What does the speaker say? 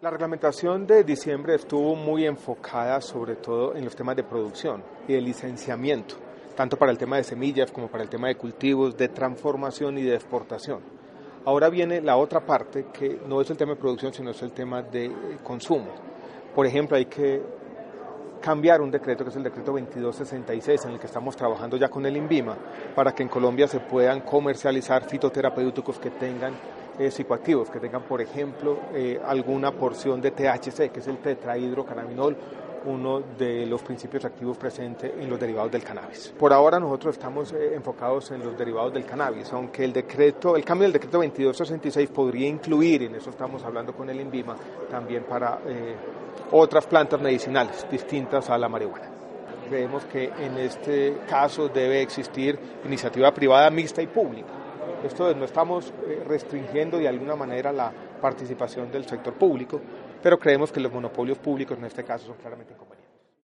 La reglamentación de diciembre estuvo muy enfocada sobre todo en los temas de producción y de licenciamiento, tanto para el tema de semillas como para el tema de cultivos, de transformación y de exportación. Ahora viene la otra parte que no es el tema de producción, sino es el tema de eh, consumo. Por ejemplo, hay que cambiar un decreto que es el decreto 2266 en el que estamos trabajando ya con el INVIMA para que en Colombia se puedan comercializar fitoterapéuticos que tengan eh, psicoactivos, que tengan por ejemplo eh, alguna porción de THC, que es el tetrahidrocannabinol, uno de los principios activos presentes en los derivados del cannabis. Por ahora nosotros estamos eh, enfocados en los derivados del cannabis, aunque el decreto, el cambio del decreto 2266 podría incluir, en eso estamos hablando con el INVIMA, también para eh, otras plantas medicinales distintas a la marihuana. Creemos que en este caso debe existir iniciativa privada mixta y pública. Esto es, no estamos eh, restringiendo de alguna manera la participación del sector público, pero creemos que los monopolios públicos en este caso son claramente inconvenientes.